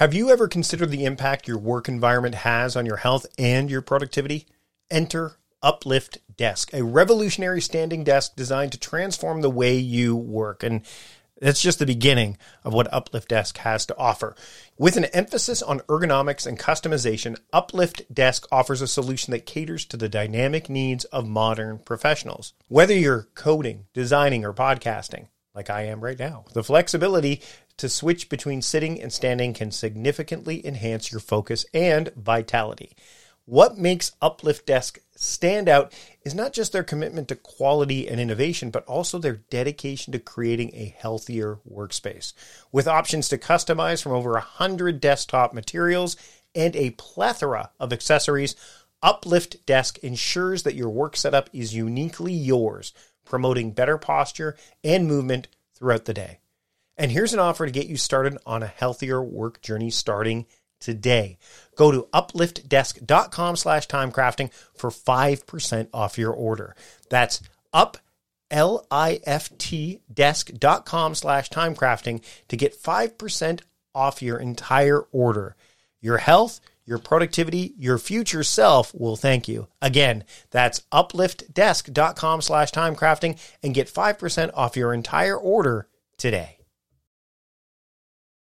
Have you ever considered the impact your work environment has on your health and your productivity? Enter Uplift Desk, a revolutionary standing desk designed to transform the way you work. And that's just the beginning of what Uplift Desk has to offer. With an emphasis on ergonomics and customization, Uplift Desk offers a solution that caters to the dynamic needs of modern professionals. Whether you're coding, designing, or podcasting, like I am right now, the flexibility to switch between sitting and standing can significantly enhance your focus and vitality. What makes Uplift Desk stand out is not just their commitment to quality and innovation, but also their dedication to creating a healthier workspace. With options to customize from over 100 desktop materials and a plethora of accessories, Uplift Desk ensures that your work setup is uniquely yours, promoting better posture and movement throughout the day. And here's an offer to get you started on a healthier work journey starting today. Go to upliftdesk.com slash timecrafting for 5% off your order. That's up L-I-F-T desk.com slash timecrafting to get 5% off your entire order. Your health, your productivity, your future self will thank you. Again, that's upliftdesk.com slash timecrafting and get 5% off your entire order today.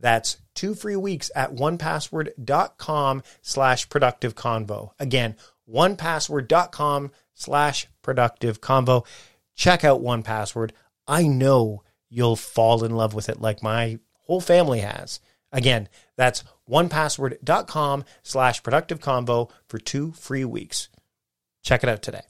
That's two free weeks at onepassword.com slash productive convo. Again, onepassword.com slash productive convo. Check out 1Password. I know you'll fall in love with it like my whole family has. Again, that's onepassword.com slash productive convo for two free weeks. Check it out today.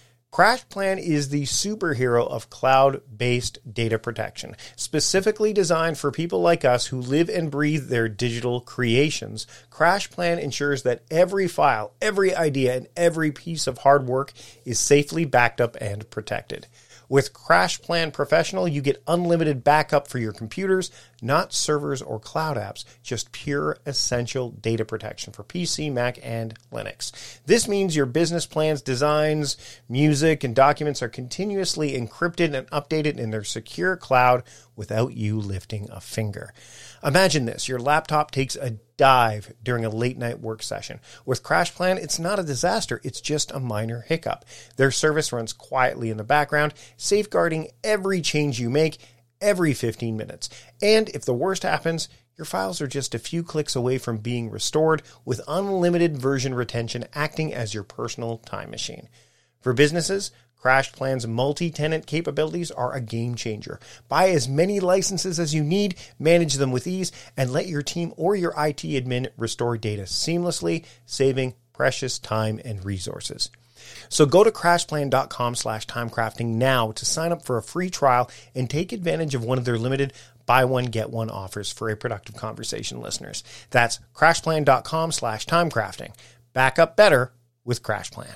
CrashPlan is the superhero of cloud based data protection, specifically designed for people like us who live and breathe their digital creations. CrashPlan ensures that every file, every idea, and every piece of hard work is safely backed up and protected. With CrashPlan Professional, you get unlimited backup for your computers, not servers or cloud apps, just pure essential data protection for PC, Mac, and Linux. This means your business plans, designs, music, and documents are continuously encrypted and updated in their secure cloud without you lifting a finger. Imagine this your laptop takes a dive during a late night work session. With CrashPlan, it's not a disaster, it's just a minor hiccup. Their service runs quietly in the background, safeguarding every change you make every 15 minutes. And if the worst happens, your files are just a few clicks away from being restored with unlimited version retention acting as your personal time machine. For businesses, CrashPlan's multi-tenant capabilities are a game changer. Buy as many licenses as you need, manage them with ease, and let your team or your IT admin restore data seamlessly, saving precious time and resources. So go to crashplan.com slash timecrafting now to sign up for a free trial and take advantage of one of their limited buy one, get one offers for a productive conversation listeners. That's crashplan.com slash timecrafting. Back up better with CrashPlan.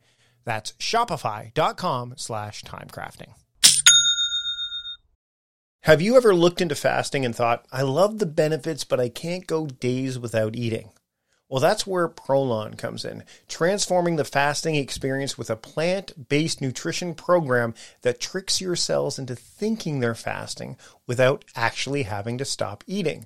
That's shopify.com slash timecrafting. Have you ever looked into fasting and thought, I love the benefits, but I can't go days without eating? Well, that's where Prolon comes in, transforming the fasting experience with a plant based nutrition program that tricks your cells into thinking they're fasting without actually having to stop eating.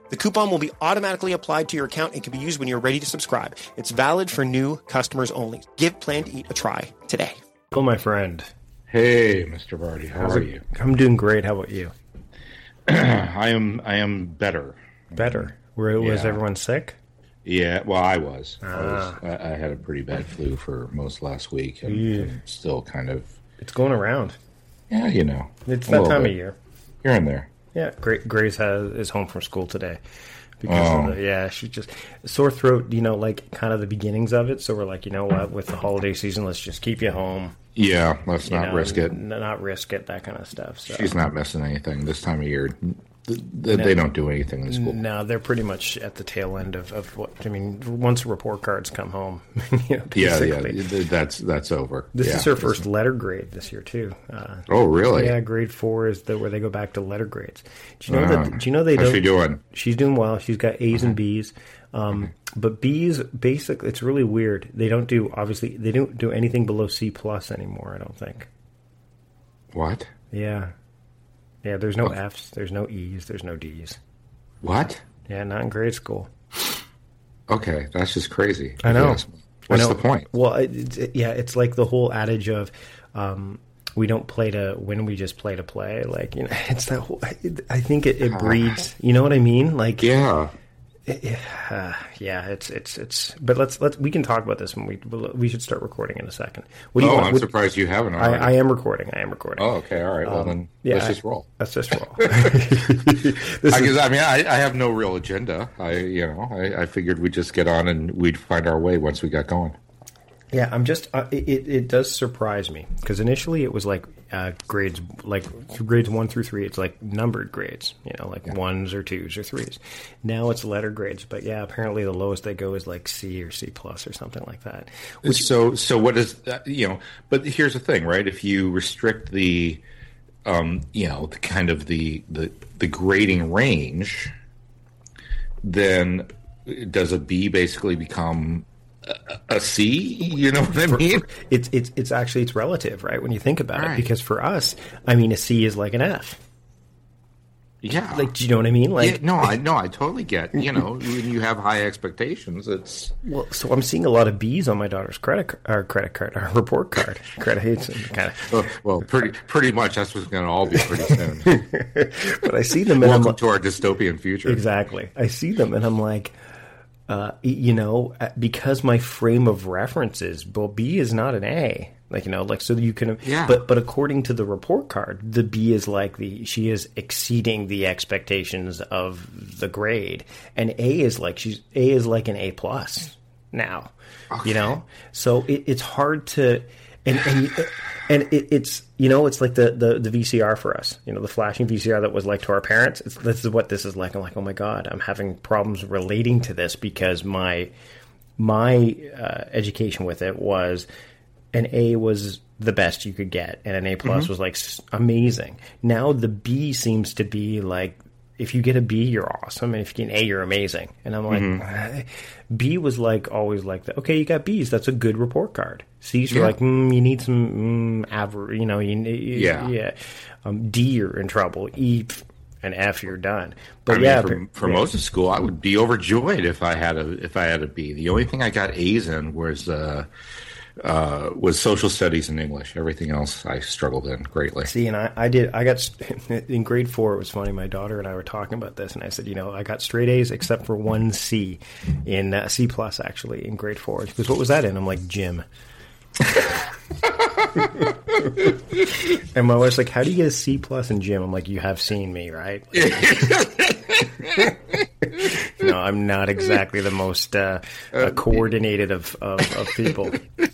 The coupon will be automatically applied to your account and can be used when you're ready to subscribe. It's valid for new customers only. Give Plan to Eat a try today. Hello, my friend. Hey, Mr. Vardy, how How's are it- you? I'm doing great. How about you? I am. I am better. Better. Where was Yeah. everyone sick? Yeah. Well, I was. I, Ah. was I, I had a pretty bad flu for most last week, and, Yeah. still kind of. It's going around. Yeah, you know. It's a that time bit of year. Here and there. Yeah, Gra- Grace has is home from school today because Oh. of the, oh. yeah, she just sore throat. You know, like kind of the beginnings of it. So we're like, you know what, with the holiday season, let's just keep you home. Yeah. Let's you not know, risk it. n- not risk it. That kind of stuff. So. She's not missing anything this time of year. Th- th- They don't do anything in school. No, they're pretty much at the tail end of, of what I mean. Once report cards come home, you know, Yeah, yeah. That's that's over. This yeah. is her first letter grade this year too. Uh, Oh, really? yeah, grade four is the where they go back to letter grades. Do you know Wow. that? Do you know they How's don't? she doing? She's doing well. She's got A's and B's. Um, but B's basically it's really weird. They don't do obviously they don't do anything below C plus anymore. I don't think. What? Yeah, yeah. There's no F's. There's no E's. There's no D's. What? Yeah, not in grade school. Okay, that's just crazy. I know. Yes. What's I know. the point? Well, it, it- yeah, it's like the whole adage of um, we don't play to win, we just play to play. Like you know, it's that whole. I, I think it, it breeds. You know what I mean? Like Yeah. Uh, yeah, it's it's it's. But let's let's we can talk about this when we we should start recording in a second. What do you Oh, want? I'm what- surprised you haven't I, already. I am recording. I am recording. Oh, okay. All right. Well, then Um, yeah, let's I- just roll. Let's just roll. this I, I mean, I, I have no real agenda. I, you know, I, I figured we'd just get on and we'd find our way once we got going. Yeah, I'm just. Uh, it it does surprise me because initially it was like uh, grades, like grades one through three. It's like numbered grades, you know, like ones or twos or threes. Now it's letter grades, but yeah, apparently the lowest they go is like C or C plus or something like that. Which so, so what is that, you know? But here's the thing, right? If you restrict the, um, you know, the kind of the the the grading range, then does a B basically become a, C? You know what I mean? it's it's it's actually it's relative, right? When you think about it, because for us, I mean, a C is like an F. Yeah. Like, do you know what I mean? Like, yeah, no, I no, I totally get. You know, when you have high expectations, it's Well, so I'm seeing a lot of B's on my daughter's credit card, or uh, credit card, or report card. credit, it's uh, kind of, well, well, pretty pretty much that's what's going to all be pretty soon. but I see them and I'm Welcome to our dystopian future. exactly. I see them and I'm like, uh, you know, uh, because my frame of reference is well, B is not an A. Like you know, like so you can, Yeah. But but according to the report card, the B is like the she is exceeding the expectations of the grade, and A is like she's A is like an A plus now. You know, so it, it's hard to, and and and it, it's you know it's like the, the the VCR for us. You know, the flashing VCR that was like to our parents. It's, this is what this is like. I'm like, oh my god, I'm having problems relating to this because my my uh, education with it was an A was the best you could get, and an A plus was like amazing. Now the B seems to be like if you get a B, you're awesome, and if you get an A, you're amazing. And I'm like, Mm-hmm. B was like always like that. Okay, you got B's. That's a good report card. C's Yeah. like, mm, you need some mm, average. You know, you, you Yeah. yeah. Um, D, you're in trouble. E and F, you're done. But I mean, yeah, for, for yeah. most of school, I would be overjoyed if I had a if I had a B. The only thing I got A's in was uh, uh, was social studies and English. Everything else I struggled in greatly. See, and I, I did. I got in grade four. It was funny. My daughter and I were talking about this, and I said, you know, I got straight A's except for one C, in uh, C plus actually in grade four. Because "What was that in?" I'm like, "Gym." and my wife's like, "How do you get a C plus in gym?" I'm like, "You have seen me, right?" no, I'm not exactly the most uh, uh, coordinated of, of, of people.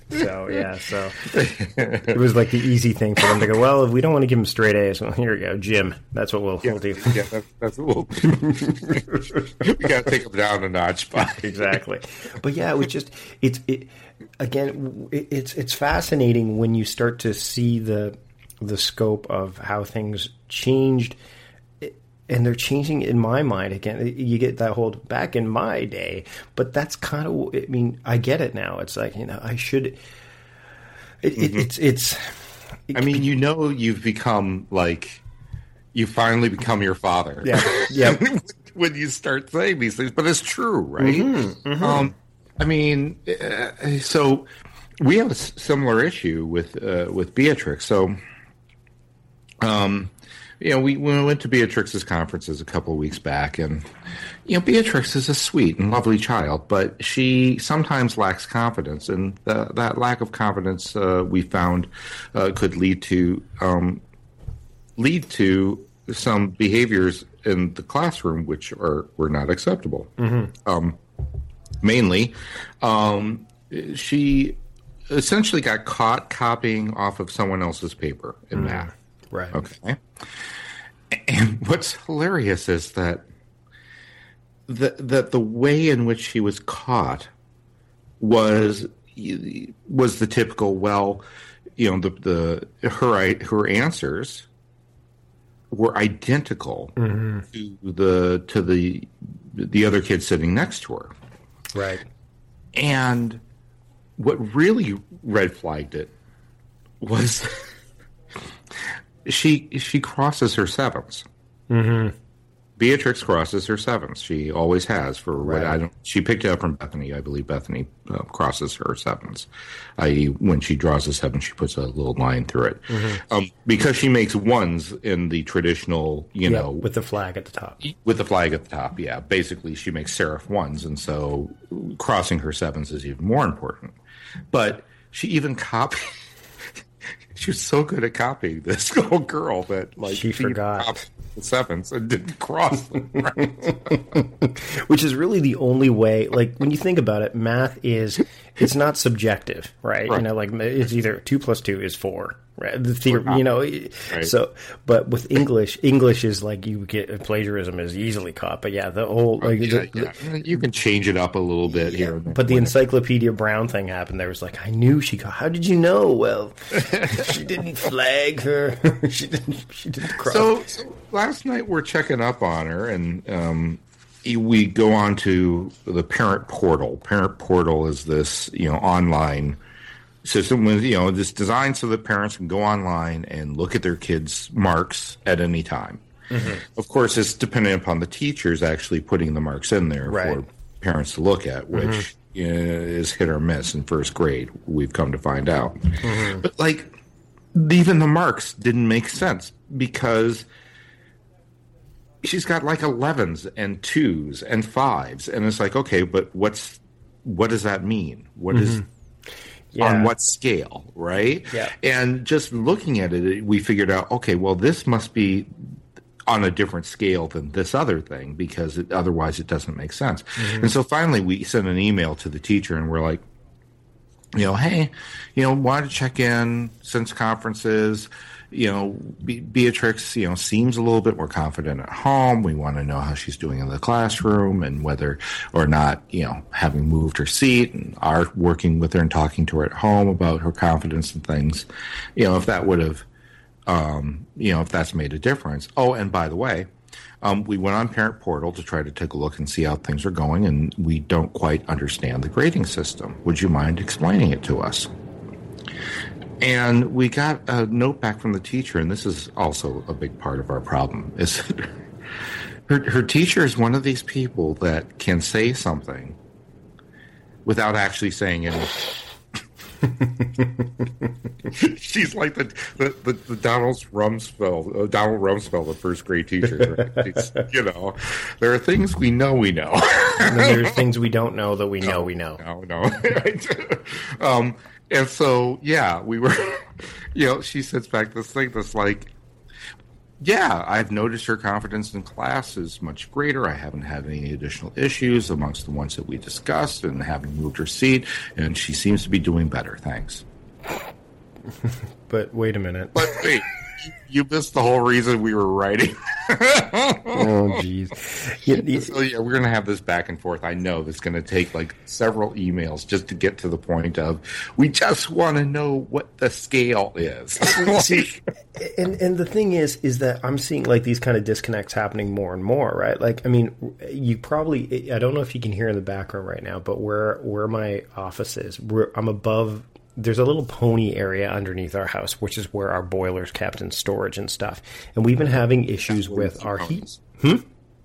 So yeah, so it was like the easy thing for them to go. Well, if we don't want to give them straight A's, well, here we go, gym. That's what we'll, we'll do. yeah, that's, that's what we'll we got to take them down a notch. By exactly. But yeah, it was just it's it again. It, it's it's fascinating when you start to see the the scope of how things changed, and they're changing in my mind again. You get that whole back in my day, but that's kind of. I mean, I get it now. It's like you know, I should. It, it, it's it's. I mean, you know, you've become like you finally become your father. Yeah, yeah. when you start saying these things, but it's true, right? Um, I mean, uh, so we have a similar issue with uh, with Beatrix. So, um, you know, we, we went to Beatrix's conferences a couple of weeks back, and you know, Beatrix is a sweet and lovely child, but she sometimes lacks confidence, and th- that lack of confidence uh, we found uh, could lead to um, lead to some behaviors in the classroom which are were not acceptable. Um, mainly, um, she essentially got caught copying off of someone else's paper in math. Right. Okay. And what's hilarious is that the, that the way in which she was caught was was the typical well, you know, the the her her answers were identical mm-hmm. to the to the the other kid sitting next to her. Right. And what really red flagged it was she she crosses her 7s Mm-hmm. Beatrix crosses her sevens. She always has. For what I don't, she picked it up from Bethany. I believe Bethany uh, crosses her sevens. I.e., when she draws a seven, she puts a little line through it. Um, because she makes ones in the traditional, you Yeah, know, with the flag at the top. with the flag at the top, yeah. Basically, she makes serif ones, and so crossing her sevens is even more important. But she even copied. She was so good at copying this little girl that like She forgot. copied the sevens and didn't cross them. Right? which is really the only way like when you think about it math is it's not subjective right, you know like it's either 2 plus 2 is 4 right the theory you know Right. so but with english english is like you get plagiarism is easily caught but yeah the whole like Yeah, the- yeah. You can change it up a little bit here. and there. but the encyclopedia brown thing happened there was like i knew she got how did you know well she didn't flag her she didn't she didn't cross So, so last night we're checking up on her, and um, we go on to the parent portal. Parent portal is this you know online system with you know this designed so that parents can go online and look at their kids' marks at any time. Of course, it's dependent upon the teachers actually putting the marks in there Right. for parents to look at, which uh, is hit or miss in first grade. We've come to find out, but like even the marks didn't make sense because she's got like 11s and 2s and 5s and it's like okay but what's what does that mean What is mm-hmm. Yeah. on what scale right Yeah. and just looking at it we figured out okay well this must be on a different scale than this other thing because it, otherwise it doesn't make sense mm-hmm. and so finally we sent an email to the teacher and we're like you know, hey, you know, wanted to check in since conferences. You know, Be- Beatrix, you know, seems a little bit more confident at home. We want to know how she's doing in the classroom and whether or not, you know, having moved her seat and are working with her and talking to her at home about her confidence and things. You know, if that would have, um, you know, if that's made a difference. Oh, and by the way, um, we went on Parent Portal to try to take a look and see how things are going, and we don't quite understand the grading system. Would you mind explaining it to us? And we got a note back from the teacher, and this is also a big part of our problem. Is her, her teacher is one of these people that can say something without actually saying anything. She's like the the, the, the Donald Rumsfeld, uh, Donald Rumsfeld, the first grade teacher. Right? you know, there are things we know we know. and then there's things we don't know that we know we know. No, no. um, and so, yeah, we were, you know, she sits back this thing that's like, yeah, I've noticed her confidence in class is much greater. I haven't had any additional issues amongst the ones that we discussed and haven't moved her seat, and she seems to be doing better. Thanks. but wait a minute. But wait, you missed the whole reason we were writing. oh, jeez. Yeah, so yeah, we're gonna have this back and forth. I know it's gonna take like several emails just to get to the point of we just want to know what the scale is. See, and and the thing is, is that I'm seeing like these kind of disconnects happening more and more, right? Like, I mean, you probably I don't know if you can hear in the background right now, but where where my office is, I'm above there's a little pony area underneath our house, which is where our boilers kept in storage and stuff. And we've been having issues with our heat. Hmm?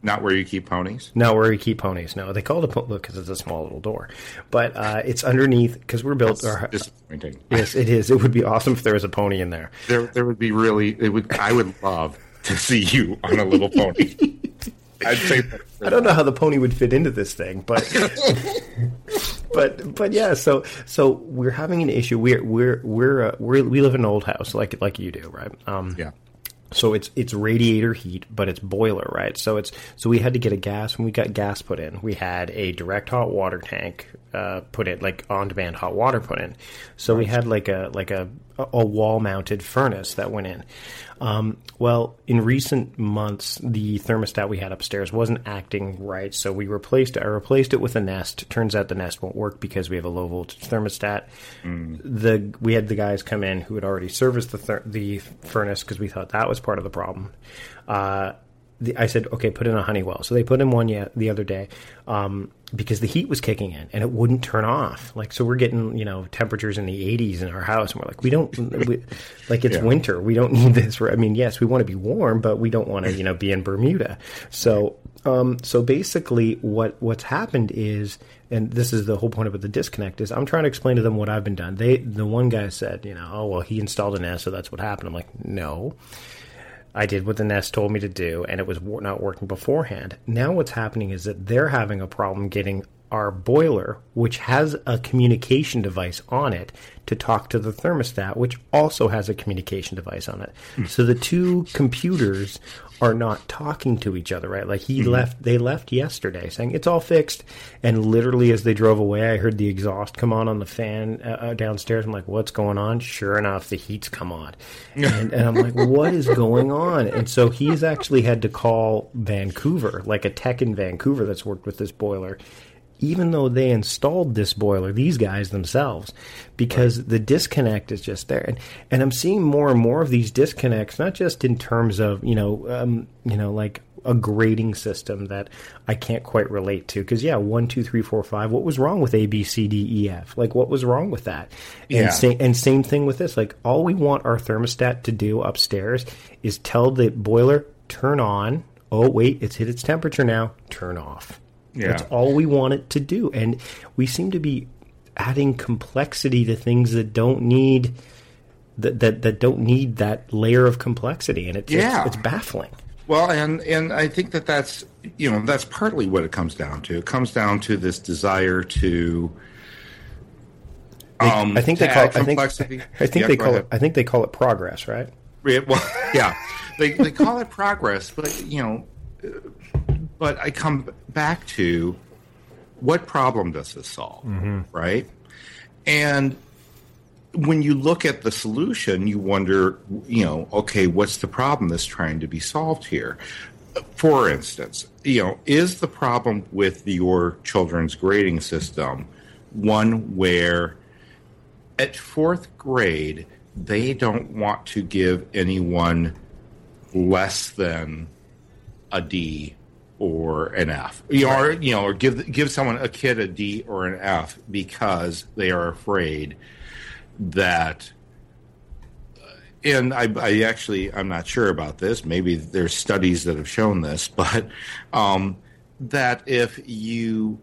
Not where you keep ponies. Not where you keep ponies. No, they call it a pony because it's a small little door, but uh, it's underneath because we're built. Our, disappointing. Yes, it is. It would be awesome if there was a pony in there. There, there would be really. It would. I would love to see you on a little pony. I'd say. I don't know how the pony would fit into this thing, but but but yeah. So so we're having an issue. We're we're we're, uh, we're we live in an old house like like you do, right? Um, yeah. So it's it's radiator heat, but it's boiler, right? So it's so we had to get a gas when we got gas put in. We had a direct hot water tank uh, put in, like on demand hot water put in. So right. we had like a like a a wall mounted furnace that went in. Um, well, in recent months, the thermostat we had upstairs wasn't acting right, so we replaced it. I replaced it with a Nest. Turns out the Nest won't work because we have a low voltage thermostat. Mm. The we had the guys come in who had already serviced the ther- the furnace because we thought that was part of the problem. Uh, the, I said, okay, put in a Honeywell. So they put in one yet the other day um, because the heat was kicking in and it wouldn't turn off. Like, so we're getting you know temperatures in the 80s in our house, and we're like, we don't we, like it's yeah. winter. We don't need this. I mean, yes, we want to be warm, but we don't want to you know be in Bermuda. So um, so basically, what what's happened is, and this is the whole point about the disconnect is, I'm trying to explain to them what I've been done. They the one guy said, you know, oh well, he installed a Nest, so that's what happened. I'm like, no I did what the Nest told me to do, and it was not working beforehand. Now, what's happening is that they're having a problem getting our boiler, which has a communication device on it, to talk to the thermostat, which also has a communication device on it. Mm. So the two computers are not talking to each other, right? Like he mm-hmm. left, they left yesterday saying it's all fixed. And literally as they drove away, I heard the exhaust come on on the fan uh, uh downstairs. I'm like, what's going on? Sure enough, the heat's come on. and, and I'm like, what is going on? And so he's actually had to call Vancouver, like a tech in Vancouver that's worked with this boiler even though they installed this boiler, these guys themselves, because right. the disconnect is just there. And, and I'm seeing more and more of these disconnects, not just in terms of, you know, um, you know, like a grading system that I can't quite relate to. Because yeah, one, two, three, four, five. What was wrong with A, B, C, D, E, F? Like what was wrong with that? And yeah. same and same thing with this. Like all we want our thermostat to do upstairs is tell the boiler turn on. Oh wait, it's hit its temperature now. Turn off. Yeah. That's all we want it to do. And we seem to be adding complexity to things that don't need that that, that don't need that layer of complexity and it's yeah. it's, it's baffling. Well, and and I think that that's you know that's partly what it comes down to. It comes down to this desire to. Um, I think they call. It, I think. I think yeah, they call ahead. it. I think they call it progress, right? Yeah, well, yeah, they they call it progress, but you know, but I come back to what problem does this solve, mm-hmm. right? And when you look at the solution, you wonder, you know, okay, what's the problem that's trying to be solved here? For instance, you know, is the problem with your children's grading system one where at fourth grade they don't want to give anyone less than a D or an F. You know, or you know, or give give someone a kid a D or an F because they are afraid that and I, I, actually I'm not sure about this. Maybe there's studies that have shown this, but um, that if you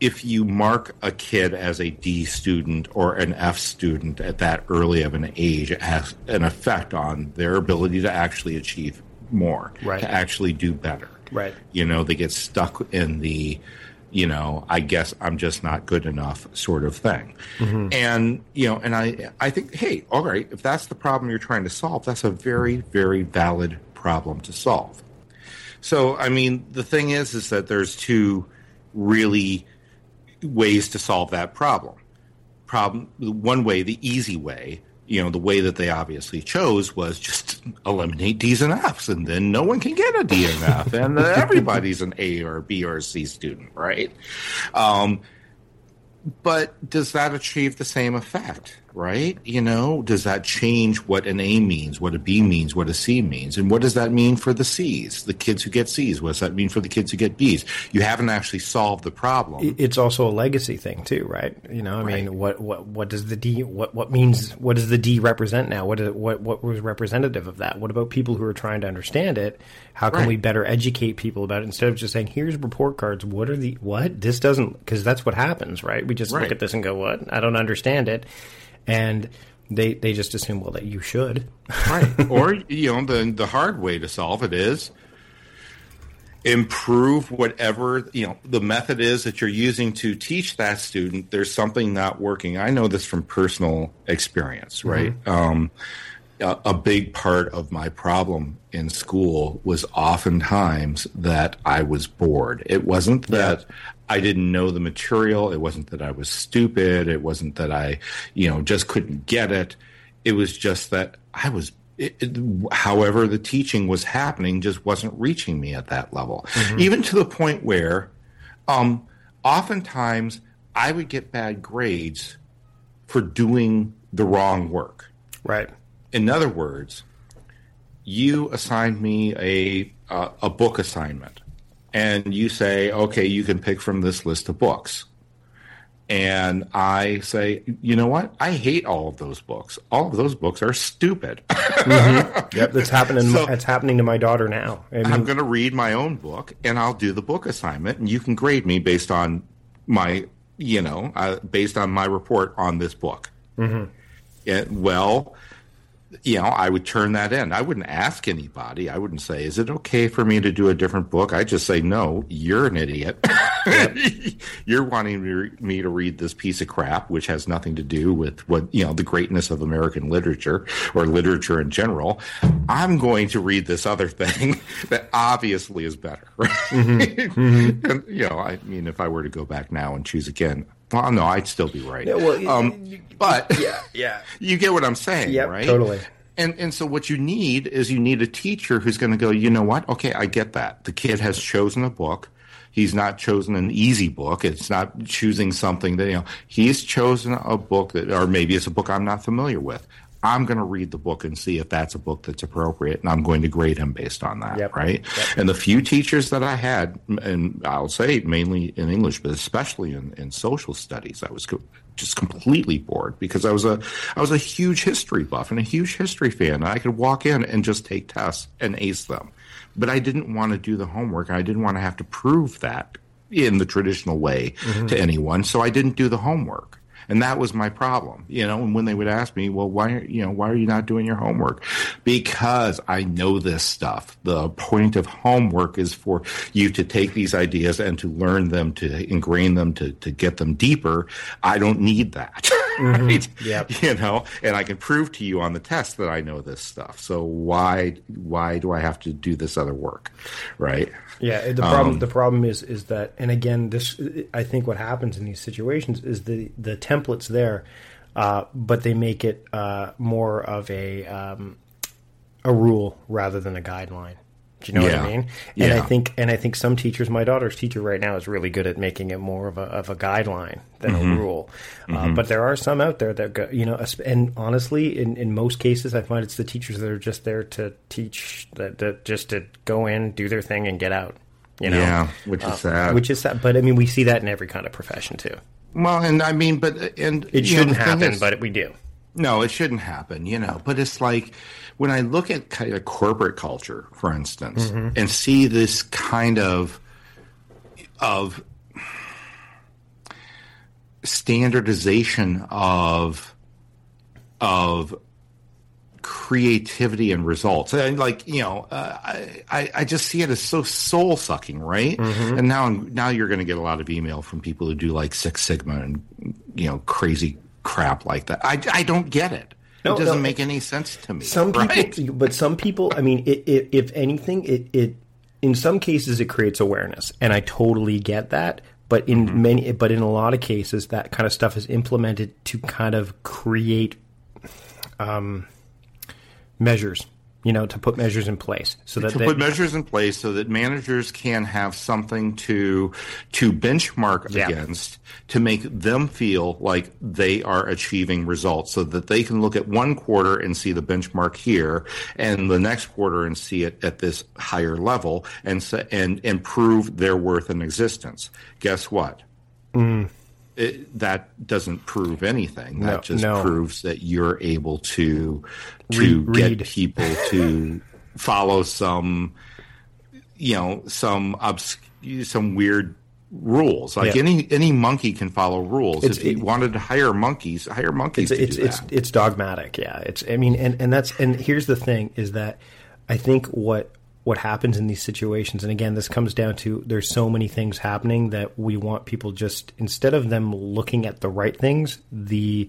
if you mark a kid as a D student or an F student at that early of an age, it has an effect on their ability to actually achieve more, right. to actually do better. Right. You know, they get stuck in the you know, I guess I'm just not good enough sort of thing. Mm-hmm. And, you know, and I, I think, hey, all right, if that's the problem you're trying to solve, that's a very, very valid problem to solve. So, I mean, the thing is, is that there's two really ways to solve that problem. Problem, one way, the easy way, you know, the way that they obviously chose was just eliminate D's and F's, and then no one can get a D and F, and everybody's an A or a B or a C student, right? Um, but does that achieve the same effect? Right? You know, does that change what an A means, what a B means, what a C means? And what does that mean for the C's, the kids who get C's? What does that mean for the kids who get B's? You haven't actually solved the problem. It's also a legacy thing too, right? You know, I right. mean, what, what, what does the D, what, what means, what does the D represent now? What, is, what, what was representative of that? What about people who are trying to understand it? How can right. we better educate people about it instead of just saying, here's report cards. What are the, what? This doesn't, because that's what happens, right? We just right. look at this and go, what? I don't understand it and they they just assume well that you should. Right. Or you know the the hard way to solve it is improve whatever you know the method is that you're using to teach that student there's something not working. I know this from personal experience right? Mm-hmm. um, a, a big part of my problem in school was oftentimes that i was bored. It wasn't that I didn't know the material. It wasn't that I was stupid. It wasn't that I, you know, just couldn't get it. It was just that I was, it, it, however, the teaching was happening just wasn't reaching me at that level. Mm-hmm. Even to the point where, um, oftentimes I would get bad grades for doing the wrong work. Right. In other words, you assigned me a uh, a book assignment and you say, okay, you can pick from this list of books. And I say, you know what? I hate all of those books. All of those books are stupid. mm-hmm. Yep, that's happening. So, it's happening to my daughter now. I am going to read my own book, and I'll do the book assignment, and you can grade me based on my, you know, uh, based on my report on this book. Mm-hmm. It, well, you know, I would turn that in. I wouldn't ask anybody. I wouldn't say, "Is it okay for me to do a different book?" I just say, "No, you're an idiot. you're wanting me to read this piece of crap, which has nothing to do with what you know the greatness of American literature or literature in general. I'm going to read this other thing that obviously is better." Mm-hmm. Mm-hmm. and you know, I mean, if I were to go back now and choose again, well, no, I'd still be right. Well, um, but yeah, yeah, you get what I'm saying, yep, right? Totally. And and so what you need is you need a teacher who's going to go. You know what? Okay, I get that. The kid has chosen a book. He's not chosen an easy book. It's not choosing something that you know. He's chosen a book that, or maybe it's a book I'm not familiar with. I'm going to read the book and see if that's a book that's appropriate, and I'm going to grade him based on that, yep. right? Yep. And the few teachers that I had, and I'll say mainly in English, but especially in, in social studies, I was co- just completely bored because I was a I was a huge history buff and a huge history fan. I could walk in and just take tests and ace them, but I didn't want to do the homework. and I didn't want to have to prove that in the traditional way mm-hmm. to anyone, so I didn't do the homework and that was my problem you know and when they would ask me well why you know why are you not doing your homework? Because i know this stuff. The point of homework is for you to take these ideas and to learn them to ingrain them to, to get them deeper. I don't need that mm-hmm. right? Yep. you know and i can prove to you on the test that i know this stuff. So why why do i have to do this other work right? Yeah, the problem um, the problem is is that, and again, this I think what happens in these situations is the the templates there, uh, but they make it uh, more of a um, a rule rather than a guideline. Do you know Yeah. what I mean? And I Yeah. think, and I think, and I think some teachers, my daughter's teacher right now is really good at making it more of a of a guideline than Mm-hmm. a rule. Uh, but there are some out there that go, you know, and honestly, in, in most cases, I find it's the teachers that are just there to teach, that, that just to go in, do their thing, and get out. You know, Yeah, which is sad. which is sad. But I mean, we see that in every kind of profession too. Well, and I mean, but and It shouldn't thing happen, is- but we do. No, it shouldn't happen, you know. But it's like when I look at kind of corporate culture, for instance, Mm-hmm. and see this kind of of standardization of of creativity and results. And like you know, uh, I I- just see it as so soul sucking, right? Mm-hmm. And now now you're going to get a lot of email from people who do like Six Sigma and you know crazy crap like that. I I don't get it. No, it doesn't no. make any sense to me. Some people, but some people. I mean, it, it, if anything, it, it in some cases it creates awareness, and I totally get that. But in Mm-hmm. many, but in a lot of cases, that kind of stuff is implemented to kind of create um, measures. You know, to put measures in place so that to they, put measures in place so that managers can have something to to benchmark Yeah. against to make them feel like they are achieving results so that they can look at one quarter and see the benchmark here and the next quarter and see it at this higher level and and and prove their worth and existence guess what mm. It, that doesn't prove anything. That No, just no. proves that you're able to to Read- read. get people to follow some, you know, some obs- some weird rules. Like Yeah. any any monkey can follow rules. It's- if you it- wanted to hire monkeys, hire monkeys it's to it's do it's, that. it's dogmatic yeah it's i mean and, and that's and here's the thing is that i think what what happens in these situations. And again this comes down to there's so many things happening that we want people just instead of them looking at the right things the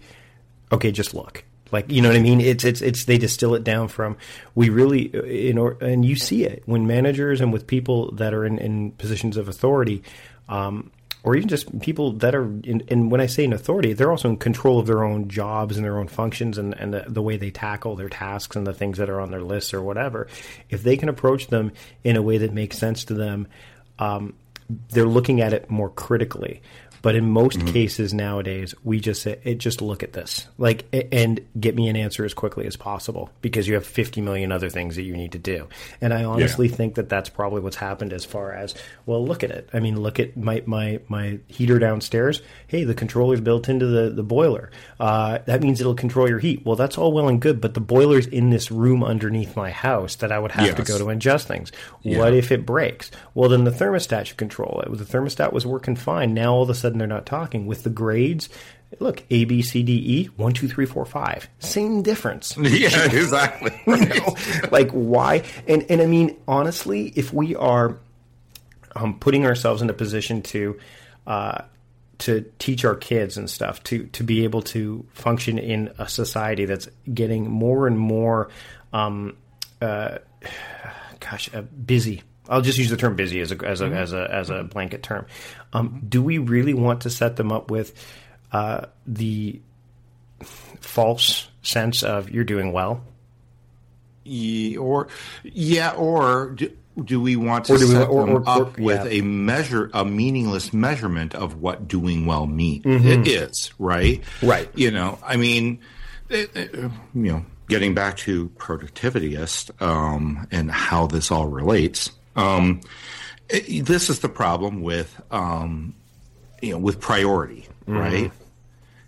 okay just look. Like you know what i mean? It's it's it's they distill it down from we really in or and you see it. When managers and with people that are in in positions of authority um or even just people that are in, and when I say in authority, they're also in control of their own jobs and their own functions and, and the, the way they tackle their tasks and the things that are on their lists or whatever. If they can approach them in a way that makes sense to them, um, they're looking at it more critically. But in most cases nowadays, we just say, it, just look at this, like, and get me an answer as quickly as possible because you have 50 million other things that you need to do. And I honestly think that that's probably what's happened as far as, well, look at it. I mean, look at my, my, my heater downstairs. Hey, the controller's built into the, the boiler. Uh, that means it'll control your heat. Well, that's all well and good, but the boiler's in this room underneath my house that I would have to go to adjust things. What if it breaks? Well, then the thermostat should control it. The thermostat was working fine. Now all of a sudden they're not talking. With the grades, look, A, B, C, D, E, one, two, three, four, five. Same difference. yeah, exactly. You know, like why? And and I mean, honestly, if we are um, putting ourselves in a position to uh, to teach our kids and stuff to to be able to function in a society that's getting more and more um, uh, gosh uh, busy. I'll just use the term busy as a as a as a as a blanket term. Um, do we really want to set them up with uh, the false sense of you're doing well? Ye- or yeah, or do, do we want to Or do we set want- or- them or- up or- with yeah. a measure, a meaningless measurement of what doing well means? Mm-hmm. It is right, Right. You know, I mean, it, it- you know, getting back to productivityist um, and how this all relates. Um, it- this is the problem with um, you know with priority, Mm-hmm.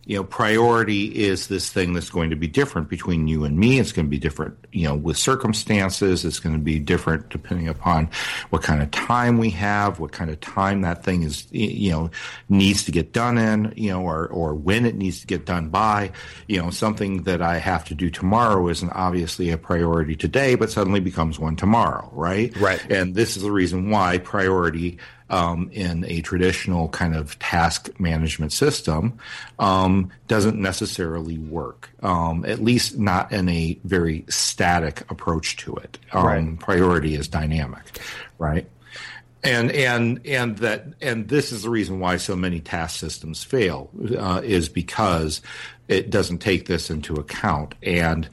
You know, priority is this thing that's going to be different between you and me. It's going to be different, you know, with circumstances. It's going to be different depending upon what kind of time we have, what kind of time that thing is, you know, needs to get done in, you know, or, or when it needs to get done by. You know, something that I have to do tomorrow isn't obviously a priority today, but suddenly becomes one tomorrow, right? Right. And this is the reason why priority um, in a traditional kind of task management system um, doesn't necessarily work, um, at least not in a very static approach to it. Um, Right. Priority is dynamic, right? And and and that and this is the reason why so many task systems fail uh, is because it doesn't take this into account and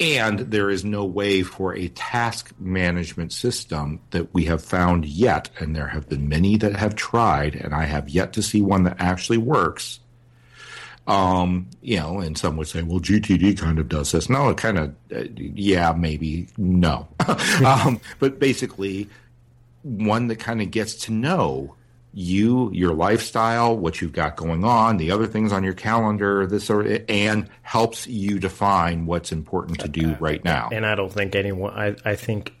And there is no way for a task management system that we have found yet, and there have been many that have tried, and I have yet to see one that actually works. Um, you know, and some would say, well, GTD kind of does this. No, it kind of, uh, yeah, maybe, no. um, but basically, one that kind of gets to know you, your lifestyle, what you've got going on, the other things on your calendar, this sort and helps you define what's important to do right now. And I don't think anyone, I, I think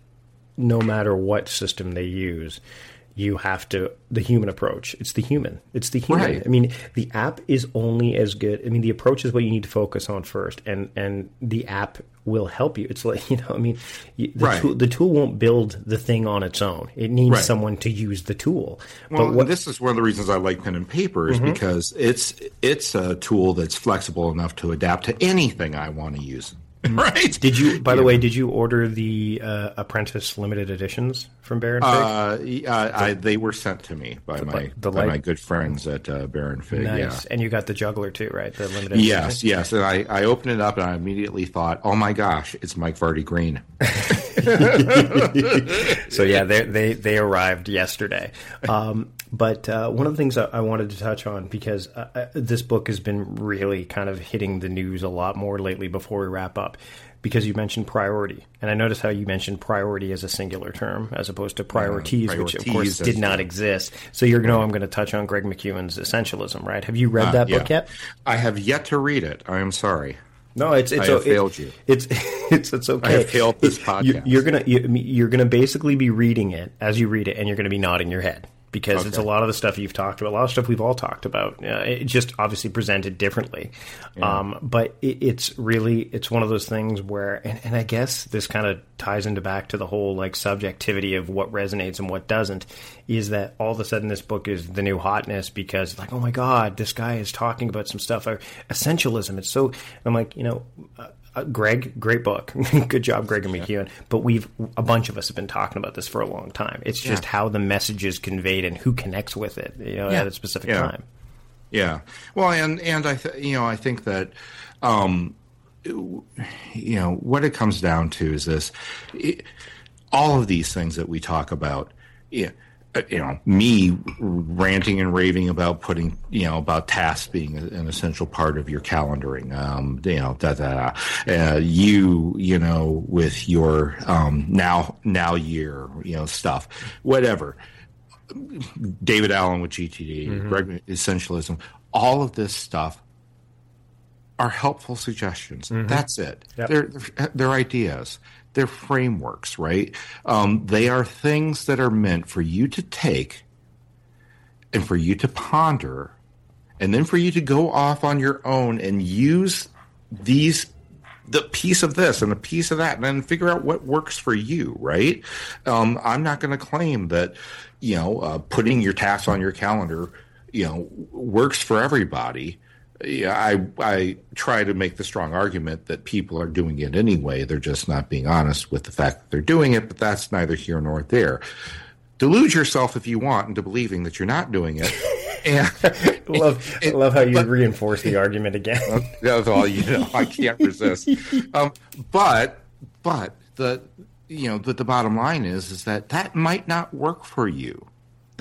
no matter what system they use, you have to the human approach. It's the human. It's the human. Right. I mean, the app is only as good. I mean, the approach is what you need to focus on first, and and the app will help you. It's like you know, I mean, the, Right. tool, the tool won't build the thing on its own. It needs Right. someone to use the tool. Well, but what, this is one of the reasons I like pen and paper is mm-hmm. because it's it's a tool that's flexible enough to adapt to anything I want to use. Right? did you? By the way, did you order the uh, Apprentice limited editions from Baron Fig? Uh, yeah, I, they were sent to me by my the by my good friends at uh, Baron Fig. nice. Yeah. And you got the juggler too, right? The limited. Edition. Yes, yes. And I, I opened it up and I immediately thought, oh my gosh, it's Mike Vardy Green. So yeah, they they they arrived yesterday. Um, but uh, one of the things I, I wanted to touch on because uh, uh, this book has been really kind of hitting the news a lot more lately. Before we wrap up, because you mentioned priority, and I noticed how you mentioned priority as a singular term as opposed to priorities, which of course did not exist. So you're going to I'm going to touch on Greg McKeown's Essentialism, right? Have you read Uh, that yeah. book yet? I have yet to read it. I am sorry. No, it's it's I have failed you. It's it's it's okay. I have failed this You- podcast. you're gonna you, you're gonna basically be reading it as you read it, and you're gonna be nodding your head because it's a lot of the stuff you've talked about, a lot of stuff we've all talked about. Uh, it just obviously presented differently, um, but it, it's really it's one of those things where, and, and I guess this kind of ties into back to the whole like subjectivity of what resonates and what doesn't. Is that all of a sudden this book is the new hotness because like oh my god this guy is talking about some stuff essentialism. It's so I'm like you know. Uh, uh, Greg, great book. Good job, Greg and McKeown. But we've a bunch of us have been talking about this for a long time. It's just Yeah. how the message is conveyed and who connects with it, you know, Yeah. at a specific time. Yeah. Well, and and I th- you know I think that um, you know what it comes down to is this: it, all of these things that we talk about. Yeah. Uh, You know, me ranting and raving about putting, you know, about tasks being an essential part of your calendaring. Um, you know, da da da. Uh, you, you know, with your um, now now year, you know, stuff, whatever. David Allen with GTD, Greg Essentialism, all of this stuff are helpful suggestions. That's it. Yep. They're, they're they're ideas. They're frameworks, right? Um, they are things that are meant for you to take and for you to ponder, and then for you to go off on your own and use these the piece of this and a piece of that and then figure out what works for you right um, i'm not going to claim that you know uh, putting your tasks on your calendar you know works for everybody yeah, I I try to make the strong argument that people are doing it anyway. They're just not being honest with the fact that they're doing it, but that's neither here nor there. Delude yourself if you want into believing that you're not doing it. And Love, love how you but- reinforce the argument again. that's all you know. I can't resist. Um, but but the you know but the bottom line is is that that might not work for you.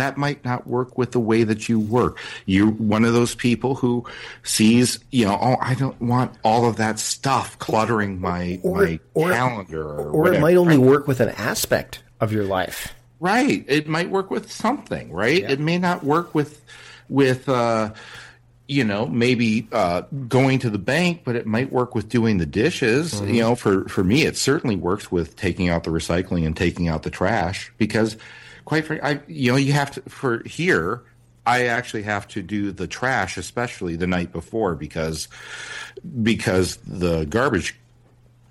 That might not work with the way that you work. You're one of those people who sees, you know, oh, I don't want all of that stuff cluttering my Or- my or- calendar, or, or it might only work with an aspect of your life. Right. It might work with something, right? It may not work with with uh you know, maybe uh going to the bank, but it might work with doing the dishes. You know, for for me it certainly works with taking out the recycling and taking out the trash because quite frankly, I you know, you have to for here I actually have to do the trash especially the night before because because the garbage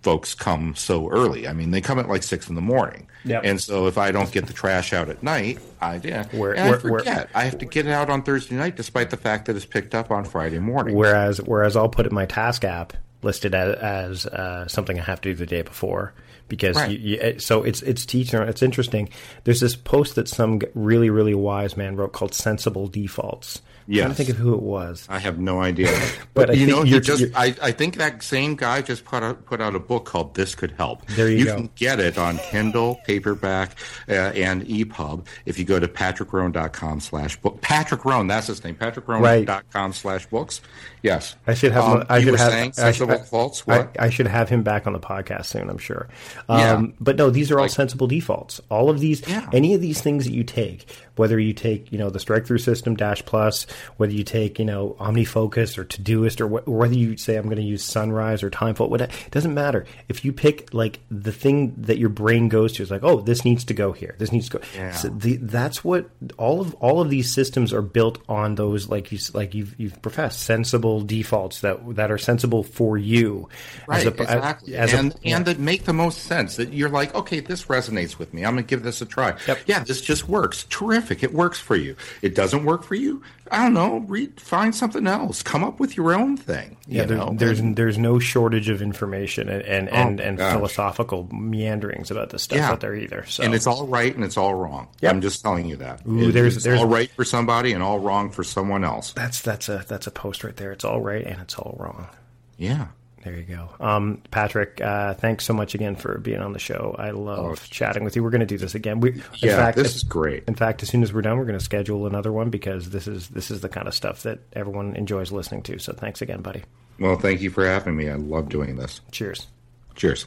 folks come so early. I mean, they come at like six in the morning. Yep. And so if I don't get the trash out at night, I yeah, Where- and I where- where- forget. I have to get it out on Thursday night, despite the fact that it's picked up on Friday morning. Whereas, whereas I'll put it in my task app listed as, as uh, something I have to do the day before because Right. you, you, so it's it's teaching. It's interesting. There's this post that some really really wise man wrote called "Sensible Defaults," Yes. trying to think of who it was. I have no idea. But but I you think know, you're- just you're- I, I think that same guy just put out put out a book called This Could Help. There you go. You can get it on Kindle, paperback, uh, and EPUB if you go to patrickrhone.com slash book. Patrick Rhone, that's his name. patrickrhone.com slash books. Yes. I should have. Um, I should have. saying I, sensible I-. I, What? I should have him back on the podcast soon. I'm sure. Yeah. Um, but no, these are all sensible defaults. All of these, Yeah. any of these things that you take, whether you take, you know, the strike through system dash plus, whether you take, you know, OmniFocus or Todoist, or wh- whether you say I'm going to use Sunrise or Timeful, whatever, it doesn't matter. If you pick like the thing that your brain goes to is like, oh, this needs to go here. This needs to go. Yeah. So the, that's what all of all of these systems are built on. Those like you like you've you've professed sensible defaults that that are sensible for you. Right, a- exactly. as a- and and that make the most sense. That you're like, okay, this resonates with me. I'm going to give this a try. Yep. Yeah, this just works. Terrific. It works for you. It doesn't work for you. I don't know. Read, find something else. Come up with your own thing. Yeah, there, know? there's there's no shortage of information and and oh, and, and philosophical meanderings about this stuff Yeah. out there either. So and it's all right and it's all wrong. Yep. I'm just telling you that. Ooh, It- there's- it's there's- all right for somebody and all wrong for someone else. that's that's a that's a post right there. It's all right and it's all wrong. Yeah. There you go. Um, Patrick, uh, thanks so much again for being on the show. I love Oh. chatting with you. We're going to do this again. We, in Yeah, fact, this is great. In fact, as soon as we're done, we're going to schedule another one because this is this is the kind of stuff that everyone enjoys listening to. So thanks again, buddy. Well, thank you for having me. I love doing this. Cheers. Cheers.